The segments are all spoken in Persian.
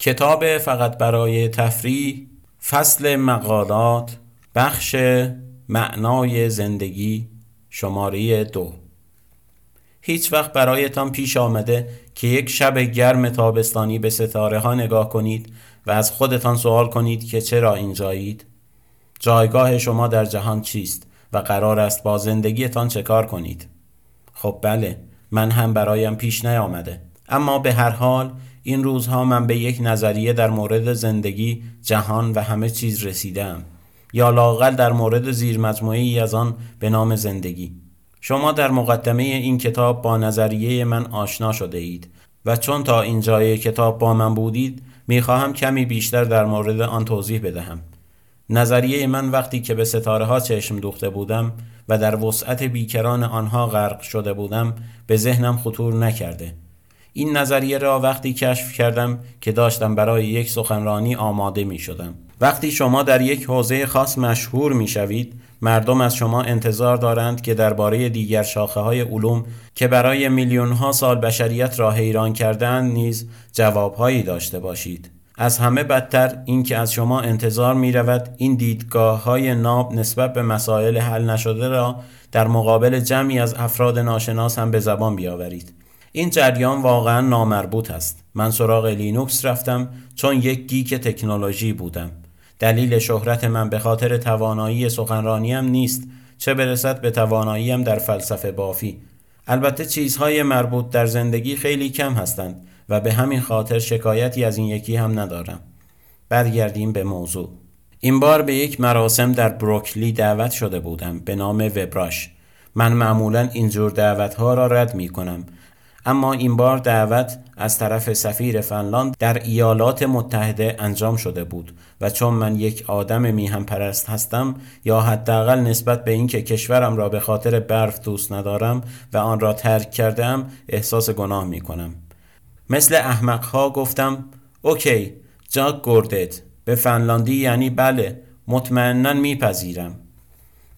کتاب فقط برای تفریح فصل مقالات بخش معنای زندگی شماره دو هیچ وقت برایتان پیش آمده که یک شب گرم تابستانی به ستاره ها نگاه کنید و از خودتان سوال کنید که چرا اینجایید؟ جایگاه شما در جهان چیست و قرار است با زندگیتان چه کار کنید؟ خب بله من هم برایم پیش نیامده اما به هر حال این روزها من به یک نظریه در مورد زندگی، جهان و همه چیز رسیدم. یا لاقل در مورد زیر ای از آن به نام زندگی. شما در مقدمه این کتاب با نظریه من آشنا شده اید و چون تا اینجای کتاب با من بودید می‌خواهم کمی بیشتر در مورد آن توضیح بدهم. نظریه من وقتی که به ستاره ها چشم دوخته بودم و در وسعت بیکران آنها غرق شده بودم به ذهنم خطور نکرده. این نظریه را وقتی کشف کردم که داشتم برای یک سخنرانی آماده می شدم وقتی شما در یک حوزه خاص مشهور می شوید مردم از شما انتظار دارند که درباره دیگر شاخه های علوم که برای میلیون ها سال بشریت را حیران کردند نیز جوابهایی داشته باشید. از همه بدتر این که از شما انتظار می رود این دیدگاه های ناب نسبت به مسائل حل نشده را در مقابل جمعی از افراد ناشناس هم به زبان بیاورید. این جریان واقعا نامربوط است. من سراغ لینوکس رفتم چون یک geek تکنولوژی بودم. دلیل شهرت من به خاطر توانایی سخنرانیم نیست. چه برسد به تواناییم در فلسفه بافی. البته چیزهای مربوط در زندگی خیلی کم هستند و به همین خاطر شکایتی از این یکی هم ندارم. برگردیم به موضوع. این بار به یک مراسم در بروکلی دعوت شده بودم به نام وبراش. من معمولا اینجور دعوت ها را رد می کنم اما این بار دعوت از طرف سفیر فنلاند در ایالات متحده انجام شده بود و چون من یک آدم میهم پرست هستم یا حداقل نسبت به اینکه کشورم را به خاطر برف دوست ندارم و آن را ترک کردم احساس گناه می کنم مثل احمق ها گفتم اوکی جاک گردت به فنلاندی یعنی بله مطمئنا میپذیرم.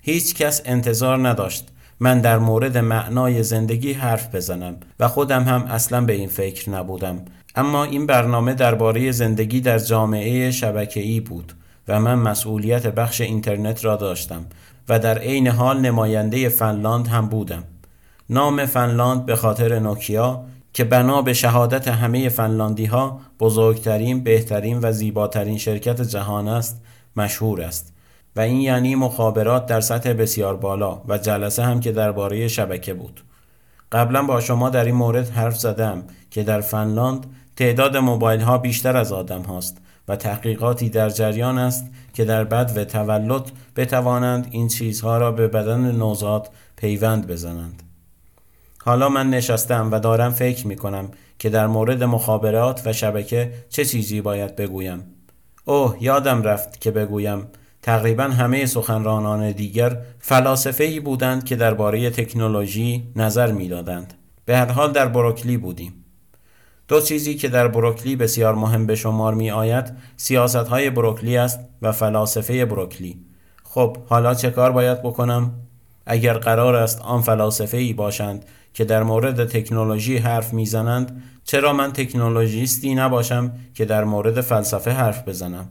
هیچ کس انتظار نداشت من در مورد معنای زندگی حرف بزنم و خودم هم اصلا به این فکر نبودم. اما این برنامه درباره زندگی در جامعه شبکه‌ای بود و من مسئولیت بخش اینترنت را داشتم و در عین حال نماینده فنلاند هم بودم. نام فنلاند به خاطر نوکیا که بنا به شهادت همه فنلاندی ها بزرگترین، بهترین و زیباترین شرکت جهان است مشهور است. و این یعنی مخابرات در سطح بسیار بالا و جلسه هم که درباره شبکه بود. قبلا با شما در این مورد حرف زدم که در فنلاند تعداد موبایل ها بیشتر از آدم هاست و تحقیقاتی در جریان است که در بد و تولد بتوانند این چیزها را به بدن نوزاد پیوند بزنند. حالا من نشستم و دارم فکر می کنم که در مورد مخابرات و شبکه چه چیزی باید بگویم. اوه یادم رفت که بگویم تقریبا همه سخنرانان دیگر فلاسفه ای بودند که درباره تکنولوژی نظر می‌دادند. به هر حال در بروکلی بودیم. دو چیزی که در بروکلی بسیار مهم به شمار می آید سیاست های بروکلی است و فلاسفه بروکلی. خب حالا چه کار باید بکنم؟ اگر قرار است آن فلاسفه ای باشند که در مورد تکنولوژی حرف می‌زنند چرا من تکنولوژیستی نباشم که در مورد فلسفه حرف بزنم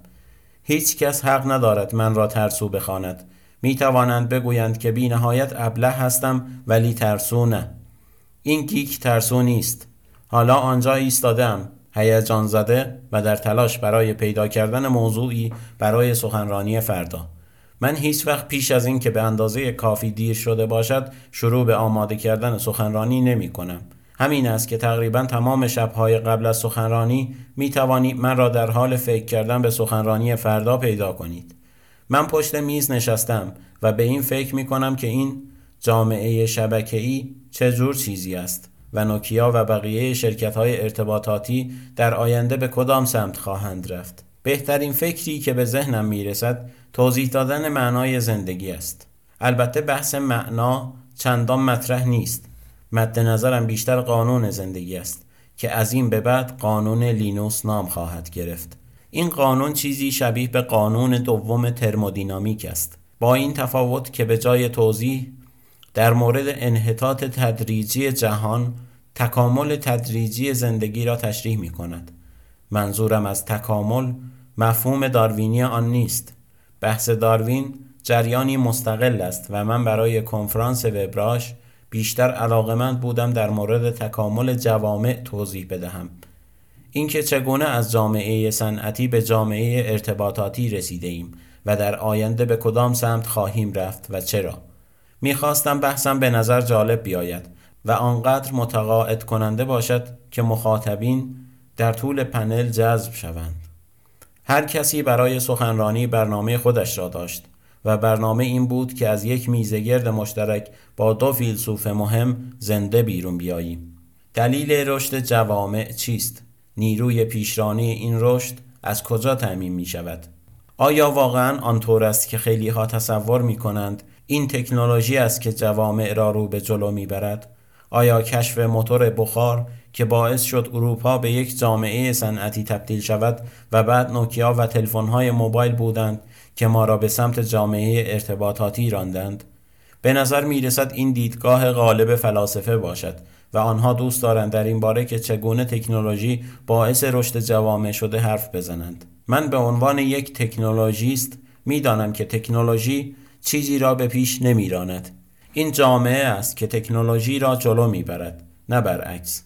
هیچ کس حق ندارد من را ترسو بخواند. می توانند بگویند که بی نهایت ابله هستم ولی ترسو نه. این گیک ترسو نیست. حالا آنجا ایستادم هیجان زده و در تلاش برای پیدا کردن موضوعی برای سخنرانی فردا. من هیچ وقت پیش از این که به اندازه کافی دیر شده باشد شروع به آماده کردن سخنرانی نمی کنم. همین است که تقریبا تمام شبهای قبل از سخنرانی می توانید من را در حال فکر کردن به سخنرانی فردا پیدا کنید. من پشت میز نشستم و به این فکر می کنم که این جامعه شبکه‌ای چه جور چیزی است و نوکیا و بقیه شرکت های ارتباطاتی در آینده به کدام سمت خواهند رفت. بهترین فکری که به ذهنم می رسد توضیح دادن معنای زندگی است البته بحث معنا چندان مطرح نیست مد نظرم بیشتر قانون زندگی است که از این به بعد قانون لینوس نام خواهد گرفت. این قانون چیزی شبیه به قانون دوم ترمودینامیک است. با این تفاوت که به جای توضیح در مورد انحطاط تدریجی جهان تکامل تدریجی زندگی را تشریح می کند. منظورم از تکامل مفهوم داروینی آن نیست. بحث داروین جریانی مستقل است و من برای کنفرانس وبراش بیشتر علاقمند بودم در مورد تکامل جوامع توضیح بدهم. اینکه چگونه از جامعه صنعتی به جامعه ارتباطاتی رسیده ایم و در آینده به کدام سمت خواهیم رفت و چرا. می‌خواستم بحثم به نظر جالب بیاید و آنقدر متقاعد کننده باشد که مخاطبین در طول پنل جذب شوند. هر کسی برای سخنرانی برنامه خودش را داشت. و برنامه این بود که از یک میزگرد مشترک با دو فیلسوف مهم زنده بیرون بیاییم دلیل رشد جوامع چیست؟ نیروی پیشرانی این رشد از کجا تعمین می شود؟ آیا واقعا آنطور است که خیلی ها تصور می کنند این تکنولوژی است که جوامع را رو به جلو می برد؟ آیا کشف موتور بخار که باعث شد اروپا به یک جامعه صنعتی تبدیل شود و بعد نوکیا و تلفن‌های موبایل بودند که ما را به سمت جامعه ارتباطاتی راندند به نظر می رسد این دیدگاه غالب فلاسفه باشد و آنها دوست دارند در این باره که چگونه تکنولوژی باعث رشد جوامع شده حرف بزنند. من به عنوان یک تکنولوژیست می‌دانم که تکنولوژی چیزی را به پیش نمیراند. این جامعه است که تکنولوژی را جلو می‌برد نه برعکس.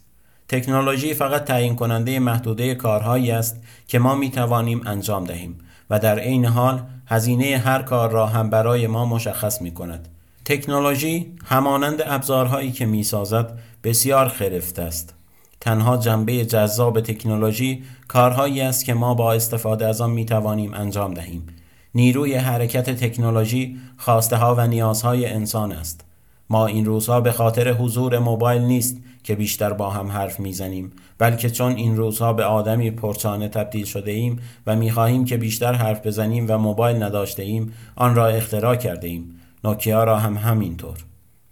تکنولوژی فقط تعیین کننده محدوده کارهایی است که ما می توانیم انجام دهیم و در عین حال هزینه هر کار را هم برای ما مشخص می کند. تکنولوژی همانند ابزارهایی که می سازد بسیار خرفته است. تنها جنبه جذاب تکنولوژی کارهایی است که ما با استفاده از آن می توانیم انجام دهیم. نیروی حرکت تکنولوژی خواسته ها و نیازهای انسان است. ما این روزها به خاطر حضور موبایل نیست که بیشتر با هم حرف می‌زنیم. بلکه چون این روزها به آدمی پرچانه تبدیل شده ایم و می‌خواهیم که بیشتر حرف بزنیم و موبایل نداشته ایم آن را اختراع کرده ایم نوکیا را هم همینطور.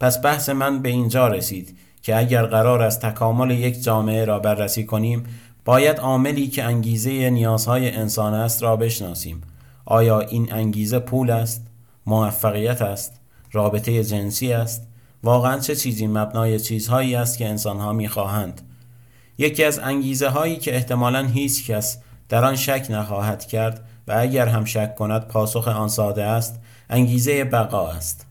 پس بحث من به اینجا رسید که اگر قرار است تکامل یک جامعه را بررسی کنیم باید عاملی که انگیزه نیازهای انسان است را بشناسیم. آیا این انگیزه پول است؟ موفقیت است؟ رابطه جنسی است؟ واقعا چه چیزی مبنای چیزهایی است که انسانها می‌خواهند؟ یکی از انگیزه هایی که احتمالا هیچ کس در آن شک نخواهد کرد و اگر هم شک کند پاسخ آن ساده است انگیزه بقا است.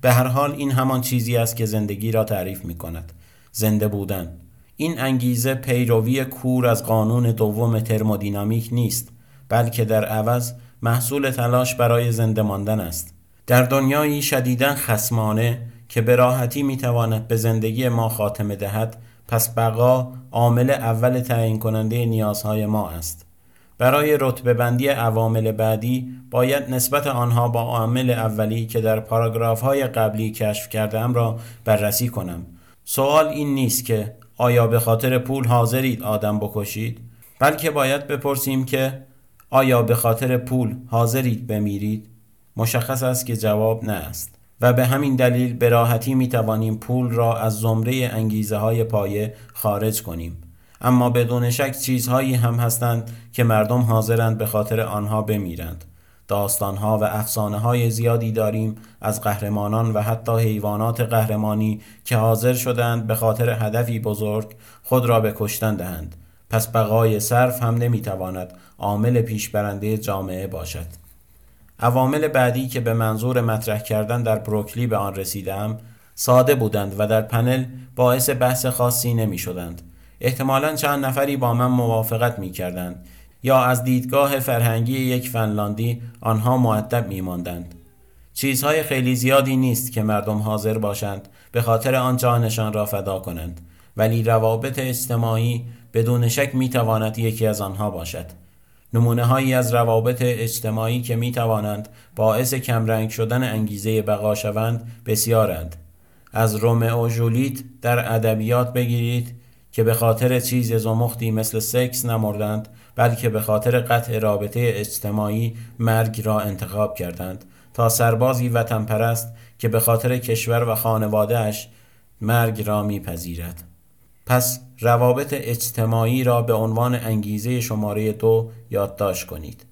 به هر حال این همان چیزی است که زندگی را تعریف می کند زنده بودن. این انگیزه پیروی کور از قانون دوم ترمودینامیک نیست بلکه در عوض محصول تلاش برای زنده ماندن است. در دنیایی شدیداً خسمانه که به راحتی می‌تواند به زندگی ما خاتمه دهد پس بقا عامل اول تعیین کننده نیازهای ما است. برای رتبه بندی عوامل بعدی باید نسبت آنها با عامل اولی که در پاراگراف های قبلی کشف کردم را بررسی کنم. سوال این نیست که آیا به خاطر پول حاضرید آدم بکشید بلکه باید بپرسیم که آیا به خاطر پول حاضرید بمیرید؟ مشخص است که جواب نه است. و به همین دلیل به راحتی می توانیم پول را از زمره انگیزه های پایه خارج کنیم. اما بدون شک چیزهایی هم هستند که مردم حاضرند به خاطر آنها بمیرند. داستانها و افسانه های زیادی داریم از قهرمانان و حتی حیوانات قهرمانی که حاضر شدند به خاطر هدفی بزرگ خود را به کشتن دهند. پس بقای صرف هم نمی‌تواند عامل پیشبرنده جامعه باشد. عوامل بعدی که به منظور مطرح کردن در بروکلی به آن رسیدم ساده بودند و در پنل باعث بحث خاصی نمی شدند. احتمالا چند نفری با من موافقت می کردند یا از دیدگاه فرهنگی یک فنلاندی آنها معدب می ماندند. چیزهای خیلی زیادی نیست که مردم حاضر باشند به خاطر آن جانشان را فدا کنند ولی روابط اجتماعی بدون شک می تواند یکی از آنها باشد. نمونه هایی از روابط اجتماعی که می توانند باعث کمرنگ شدن انگیزه بقا شوند بسیارند. از رومئو جولیت در ادبیات بگیرید که به خاطر چیز زمختی مثل سکس نمردند بلکه به خاطر قطع رابطه اجتماعی مرگ را انتخاب کردند. تا سربازی وطن پرست که به خاطر کشور و خانوادهش مرگ را میپذیرد. پس روابط اجتماعی را به انوان انگیزه شماره دو یادداشت کنید.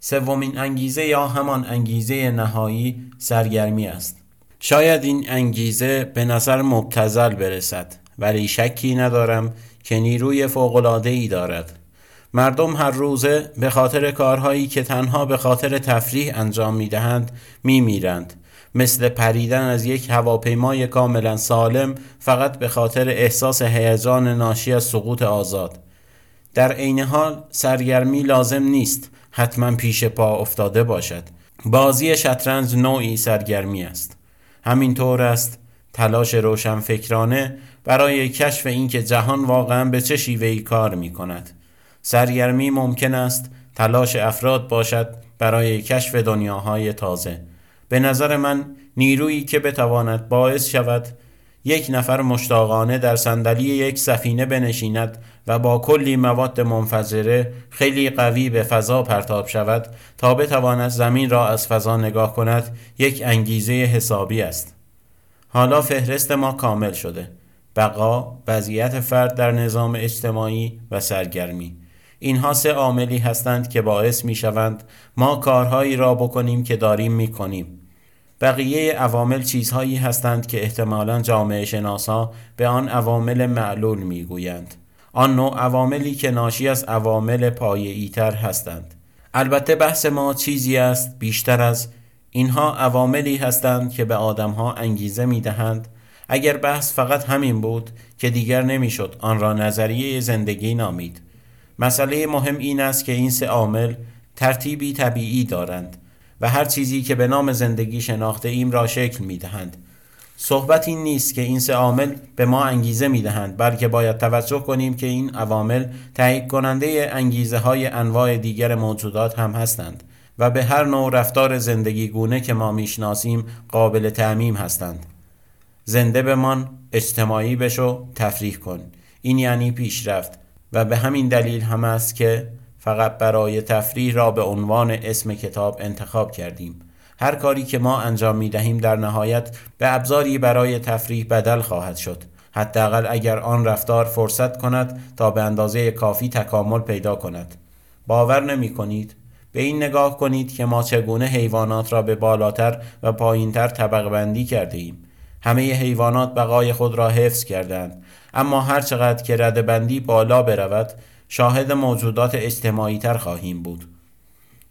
سومین انگیزه یا همان انگیزه نهایی سرگرمی است. شاید این انگیزه به نظر مبتزل برسد ولی شکی ندارم که نیروی ای دارد. مردم هر روزه به خاطر کارهایی که تنها به خاطر تفریح انجام می دهند می میرند. مثل پریدن از یک هواپیمای کاملا سالم فقط به خاطر احساس هیجان ناشی از سقوط آزاد. در عین حال سرگرمی لازم نیست حتما پیش پا افتاده باشد. بازی شطرنج نوعی سرگرمی است. همینطور است تلاش روشنفکرانه برای کشف اینکه جهان واقعا به چه شیوهی کار می کند. سرگرمی ممکن است تلاش افراد باشد برای کشف دنیاهای تازه به نظر من نیرویی که بتواند باعث شود یک نفر مشتاقانه در صندلی یک سفینه بنشیند و با کلی مواد منفجره خیلی قوی به فضا پرتاب شود تا بتواند زمین را از فضا نگاه کند یک انگیزه حسابی است. حالا فهرست ما کامل شده. بقا وضعیت فرد در نظام اجتماعی و سرگرمی. اینها سه عاملی هستند که باعث می شوند ما کارهایی را بکنیم که داریم می کنیم. بقیه عوامل چیزهایی هستند که احتمالا جامعه شناسا به آن عوامل معلول می گویند. آن نوع عواملی که ناشی از عوامل پایه‌ای تر هستند. البته بحث ما چیزی است بیشتر از اینها عواملی هستند که به آدمها انگیزه می دهند. اگر بحث فقط همین بود که دیگر نمی‌شد آن را نظریه زندگی نامید. مسئله مهم این است که این سه عامل ترتیبی طبیعی دارند و هر چیزی که به نام زندگی شناخته ایم را شکل می دهند. صحبت این نیست که این سه عامل به ما انگیزه می دهند بلکه باید توجه کنیم که این عوامل تایید کننده انگیزه های انواع دیگر موجودات هم هستند و به هر نوع رفتار زندگی گونه که ما می‌شناسیم قابل تعمیم هستند. زنده بمان، اجتماعی بشو، تفریح کن. این یعنی پیشرفت و به همین دلیل هم است که فقط برای تفریح را به عنوان اسم کتاب انتخاب کردیم. هر کاری که ما انجام می دهیم در نهایت به ابزاری برای تفریح بدل خواهد شد. حداقل اگر آن رفتار فرصت کند تا به اندازه کافی تکامل پیدا کند. باور نمی کنید به این نگاه کنید که ما چگونه حیوانات را به بالاتر و پایینتر طبق بندی کرده ایم. همه حیوانات بقای خود را حفظ کردند اما هر چقدر که بندی بالا برود شاهد موجودات اجتماعی تر خواهیم بود.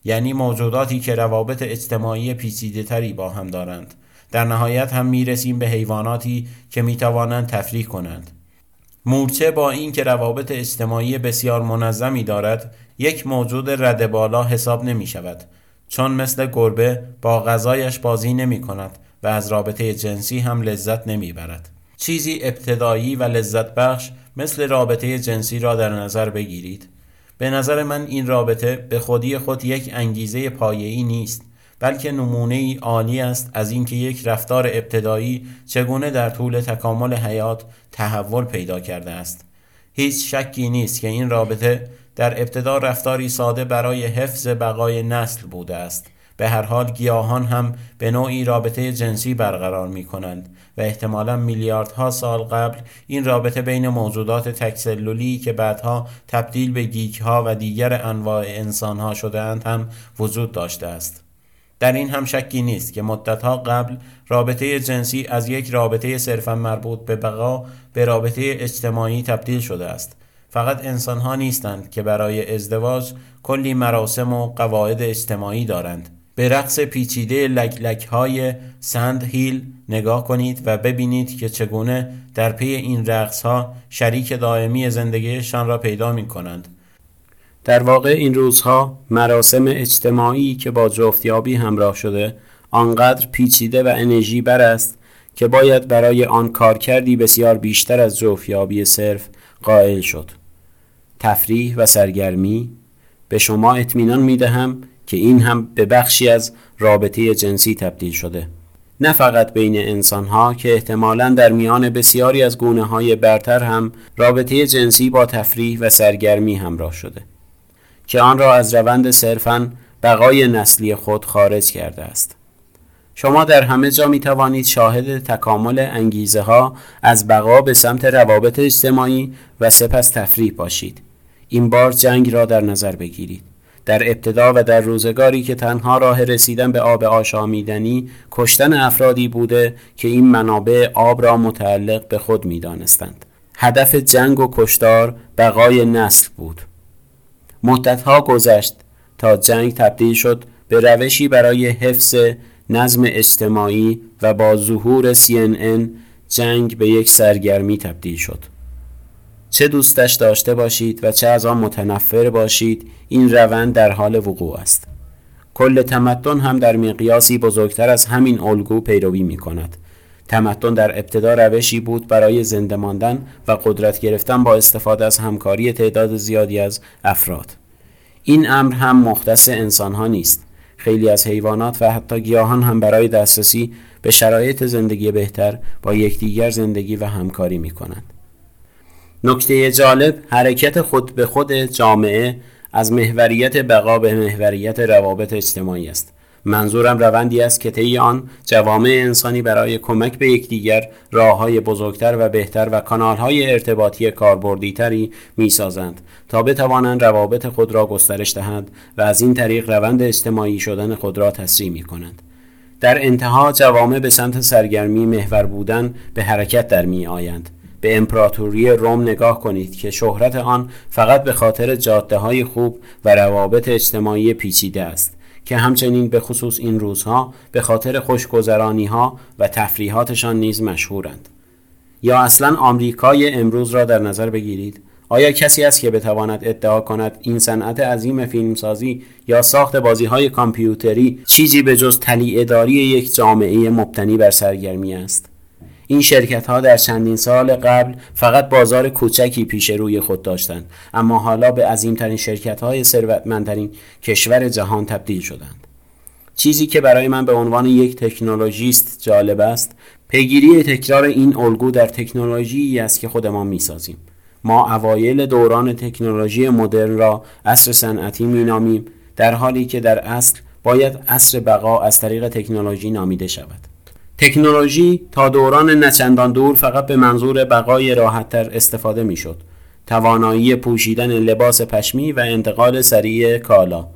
یعنی موجوداتی که روابط اجتماعی پیچیده تری با هم دارند. در نهایت هم می‌رسیم به حیواناتی که می‌توانند تفریح کنند. مورچه با اینکه روابط اجتماعی بسیار منظمی دارد یک موجود رد بالا حساب نمی شود چون مثل گربه با غذایش بازی نمی کند و از رابطه جنسی هم لذت نمی برد. چیزی ابتدایی و لذت بخش مثل رابطه جنسی را در نظر بگیرید. به نظر من این رابطه به خودی خود یک انگیزه پایه‌ای نیست بلکه نمونه ای عالی است از اینکه یک رفتار ابتدایی چگونه در طول تکامل حیات تحول پیدا کرده است. هیچ شکی نیست که این رابطه در ابتدا رفتاری ساده برای حفظ بقای نسل بوده است به هر حال گیاهان هم به نوعی رابطه جنسی برقرار می کنند و احتمالا میلیاردها سال قبل این رابطه بین موجودات تکسلولی که بعدها تبدیل به گیک ها و دیگر انواع انسان ها شدهاند هم وجود داشته است. در این هم شکی نیست که مدتها قبل رابطه جنسی از یک رابطه صرفا مربوط به بقا به رابطه اجتماعی تبدیل شده است فقط انسان ها نیستند که برای ازدواج کلی مراسم و قواعد اجتماعی دارند به رقص پیچیده لک لک های سند هیل نگاه کنید و ببینید که چگونه در پی این رقص ها شریک دائمی زندگیشان را پیدا می کنند. در واقع این روزها مراسم اجتماعی که با جفتیابی همراه شده آنقدر پیچیده و انرژی بر است که باید برای آن کارکردی بسیار بیشتر از جفتیابی صرف قائل شد. تفریح و سرگرمی به شما اطمینان می دهم که این هم به بخشی از رابطه جنسی تبدیل شده. نه فقط بین انسان ها که احتمالا در میان بسیاری از گونه های برتر هم رابطه جنسی با تفریح و سرگرمی همراه شده که آن را از روند صرفا بقای نسلی خود خارج کرده است. شما در همه جا می توانید شاهد تکامل انگیزه ها از بقا به سمت روابط اجتماعی و سپس تفریح باشید. این بار جنگ را در نظر بگیرید. در ابتدا و در روزگاری که تنها راه رسیدن به آب آشامیدنی کشتن افرادی بوده که این منابع آب را متعلق به خود می دانستند. هدف جنگ و کشتار بقای نسل بود مدتها گذشت تا جنگ تبدیل شد به روشی برای حفظ نظم اجتماعی و با ظهور CNN جنگ به یک سرگرمی تبدیل شد چه دوستش داشته باشید و چه از آن متنفر باشید این روند در حال وقوع است. کل تمدن هم در مقیاسی بزرگتر از همین الگو پیروی می کند تمدن در ابتدا روشی بود برای زنده ماندن و قدرت گرفتن با استفاده از همکاری تعداد زیادی از افراد. این امر هم مختص انسان ها نیست. خیلی از حیوانات و حتی گیاهان هم برای دسترسی به شرایط زندگی بهتر با یکدیگر زندگی و همکاری می کنند. نکته جالب حرکت خود به خود جامعه از محوریت بقا به محوریت روابط اجتماعی است. منظورم روندی است که طی آن جوامع انسانی برای کمک به یکدیگر راههای بزرگتر و بهتر و کانالهای ارتباطی کاربردیتری می‌سازند تا بتوانند روابط خود را گسترش دهند و از این طریق روند اجتماعی شدن خود را تسریع می کنند. در انتها جوامع به سمت سرگرمی محور بودن به حرکت در می آیند. به امپراتوری روم نگاه کنید که شهرت آن فقط به خاطر جاده های خوب و روابط اجتماعی پیچیده است. که همچنین به خصوص این روزها به خاطر خوشگذرانی ها و تفریحاتشان نیز مشهورند یا اصلا آمریکای امروز را در نظر بگیرید آیا کسی است که بتواند ادعا کند این صنعت عظیم فیلمسازی یا ساخت بازی های کامپیوتری چیزی به جز تلیعهداری یک جامعه مبتنی بر سرگرمی است این شرکت ها در چندین سال قبل فقط بازار کوچکی پیش روی خود داشتند اما حالا به عظیمترین شرکت های ثروتمندترین کشور جهان تبدیل شدند. چیزی که برای من به عنوان یک تکنولوژیست جالب است پیگیری تکرار این الگو در تکنولوژی است که خودمان می‌سازیم. ما اوایل دوران تکنولوژی مدرن را عصر صنعتی مینامیم در حالی که در اصل باید عصر بقا از طریق تکنولوژی نامیده شود. تکنولوژی تا دوران نچندان دور فقط به منظور بقای راحتتر استفاده می‌شد. توانایی پوشیدن لباس پشمی و انتقال سریع کالا.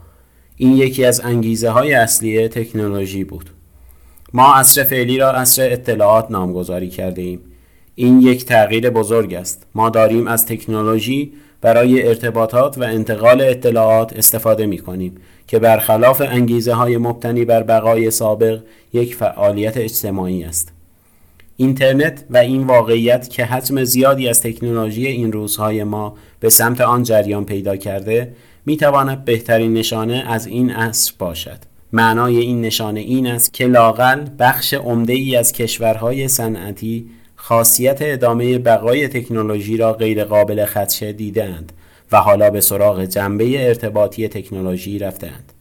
این یکی از انگیزه های اصلی تکنولوژی بود. ما عصر فعلی را عصر اطلاعات نامگذاری کرده ایم این یک تغییر بزرگ است. ما داریم از تکنولوژی برای ارتباطات و انتقال اطلاعات استفاده می کنیم که برخلاف انگیزه های مبتنی بر بقای سابق یک فعالیت اجتماعی است. اینترنت و این واقعیت که حجم زیادی از تکنولوژی این روزهای ما به سمت آن جریان پیدا کرده می تواند بهترین نشانه از این عصر باشد. معنای این نشانه این است که لاقل بخش عمده ای از کشورهای صنعتی خاصیت ادامه بقای تکنولوژی را غیر قابل خدشه دیدند و حالا به سراغ جنبه ارتباطی تکنولوژی رفتند.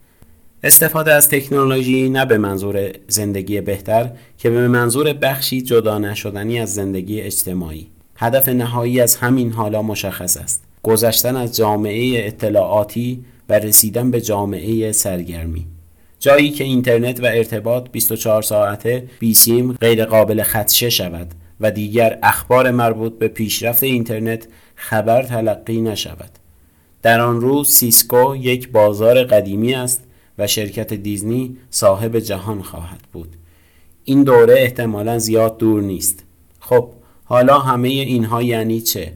استفاده از تکنولوژی نه به منظور زندگی بهتر که به منظور بخشی جدا نشدنی از زندگی اجتماعی. هدف نهایی از همین حالا مشخص است. گذشتن از جامعه اطلاعاتی و رسیدن به جامعه سرگرمی. جایی که اینترنت و ارتباط 24 ساعته بیسیم غیر قابل خدشه شود و دیگر اخبار مربوط به پیشرفت اینترنت خبر تلقی نشود. در آن روز سیسکو یک بازار قدیمی است و شرکت دیزنی صاحب جهان خواهد بود. این دوره احتمالا زیاد دور نیست. خب حالا همه اینها یعنی چه؟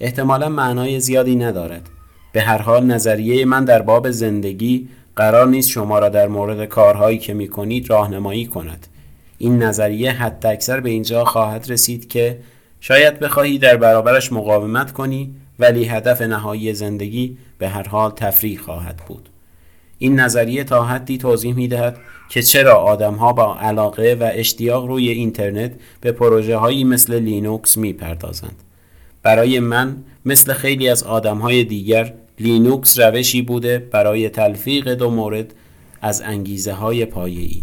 احتمالا معنای زیادی ندارد. به هر حال نظریه من در باب زندگی قرار نیست شما را در مورد کارهایی که می کنید راهنمایی کند. این نظریه حتی اکثر به اینجا خواهد رسید که شاید بخواهی در برابرش مقاومت کنی ولی هدف نهایی زندگی به هر حال تفریح خواهد بود این نظریه تا حدی توضیح می دهد که چرا آدم ها با علاقه و اشتیاق روی اینترنت به پروژه هایی مثل لینوکس می پردازند. برای من مثل خیلی از آدم های دیگر لینوکس روشی بوده برای تلفیق دو مورد از انگیزه های پایه‌ای.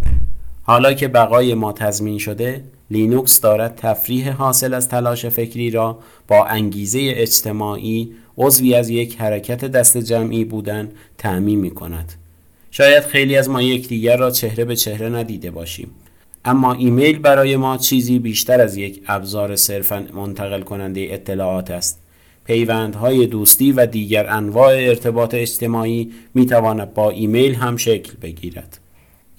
حالا که بقای ما تضمین شده لینوکس دارد تفریح حاصل از تلاش فکری را با انگیزه اجتماعی عضوی از یک حرکت دست جمعی بودن تأمین می کند. شاید خیلی از ما یکدیگر را چهره به چهره ندیده باشیم. اما ایمیل برای ما چیزی بیشتر از یک ابزار صرفا منتقل کننده اطلاعات است. پیوندهای دوستی و دیگر انواع ارتباط اجتماعی می تواند با ایمیل هم شکل بگیرد.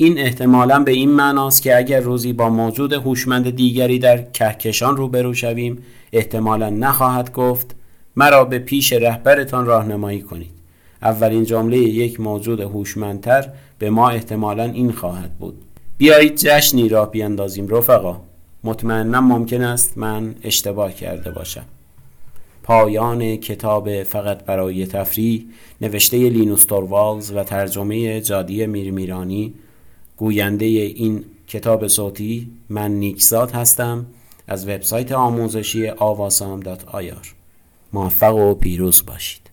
این احتمالا به این معناست که اگر روزی با موجود هوشمند دیگری در کهکشان روبرو شویم احتمالا نخواهد گفت مرا به پیش رهبرتان راهنمایی کنید. اولین جمله یک موجود هوشمندتر به ما احتمالا این خواهد بود. بیایید جشنی را بیاندازیم رفقا. مطمئنا ممکن است من اشتباه کرده باشم. پایان کتاب فقط برای تفریح نوشته لینوس توروالز و ترجمه جادی میرمیرانی گوینده این کتاب صوتی من نیکزاد هستم از وبسایت آموزشی آواسام موفق و پیروز باشید.